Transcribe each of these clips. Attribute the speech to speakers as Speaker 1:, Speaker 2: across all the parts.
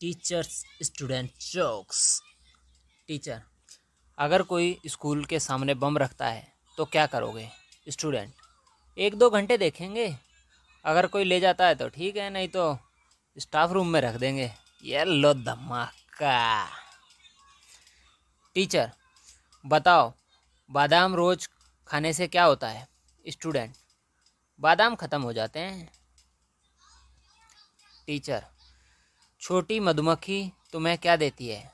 Speaker 1: Teachers student jokes teacher अगर कोई school के सामने बम रखता है तो क्या करोगे? स्टूडेंट एक दो घंटे देखेंगे। अगर कोई ले जाता है तो ठीक है, नहीं तो स्टाफ रूम में रख देंगे। ये लो धमाका। टीचर बताओ, बादाम रोज खाने से क्या होता है? स्टूडेंट बादाम ख़त्म हो जाते हैं। टीचर। छोटी मधुमक्खी तुम्हें क्या देती है?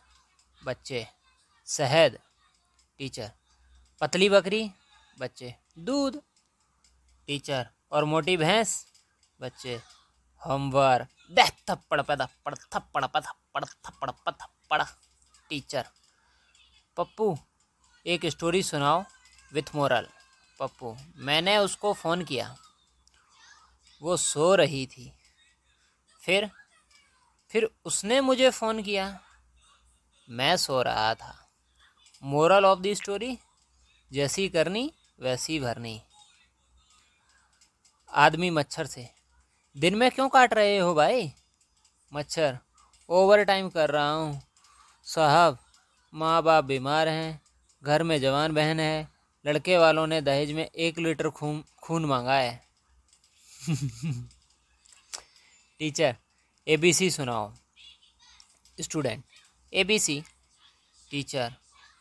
Speaker 1: बच्चे। शहद। टीचर। पतली बकरी। बच्चे। दूध। टीचर। और मोटी भैंस। बच्चे। होमवर्क। दह थप्पड़ पड़ थप्पड़ थप्पड़ थप्पड़ थप्पड़ टीचर। पप्पू, एक स्टोरी सुनाओ विथ मोरल। पप्पू, मैंने उसको फ़ोन किया। वो सो रही थी। फिर फिर उसने मुझे फ़ोन किया। मैं सो रहा था। मोरल ऑफ़ द स्टोरी जैसी करनी, वैसी भरनी। आदमी मच्छर से, दिन में क्यों काट रहे हो भाई? मच्छर ओवर टाइम कर रहा हूँ। साहब माँ बाप बीमार हैं, घर में जवान बहन है, लड़के वालों ने दहेज में एक लीटर खून खून मांगा है। टीचर ए बी सी सुनाओ। Student A B C teacher,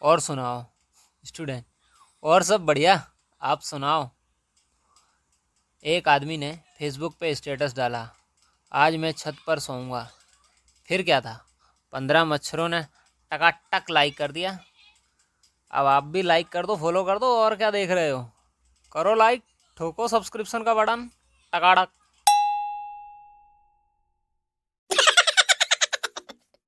Speaker 1: और सुनाओ। स्टूडेंट, और सब बढ़िया, आप सुनाओ। एक आदमी ने फेसबुक पे स्टेटस डाला, आज मैं छत पर सोऊँगा। फिर क्या था? पंद्रह मच्छरों ने टकाटक लाइक कर दिया। अब आप भी लाइक कर दो फॉलो कर दो, और क्या देख रहे हो? करो लाइक ठोको सब्सक्रिप्शन का बटन, टकाटक।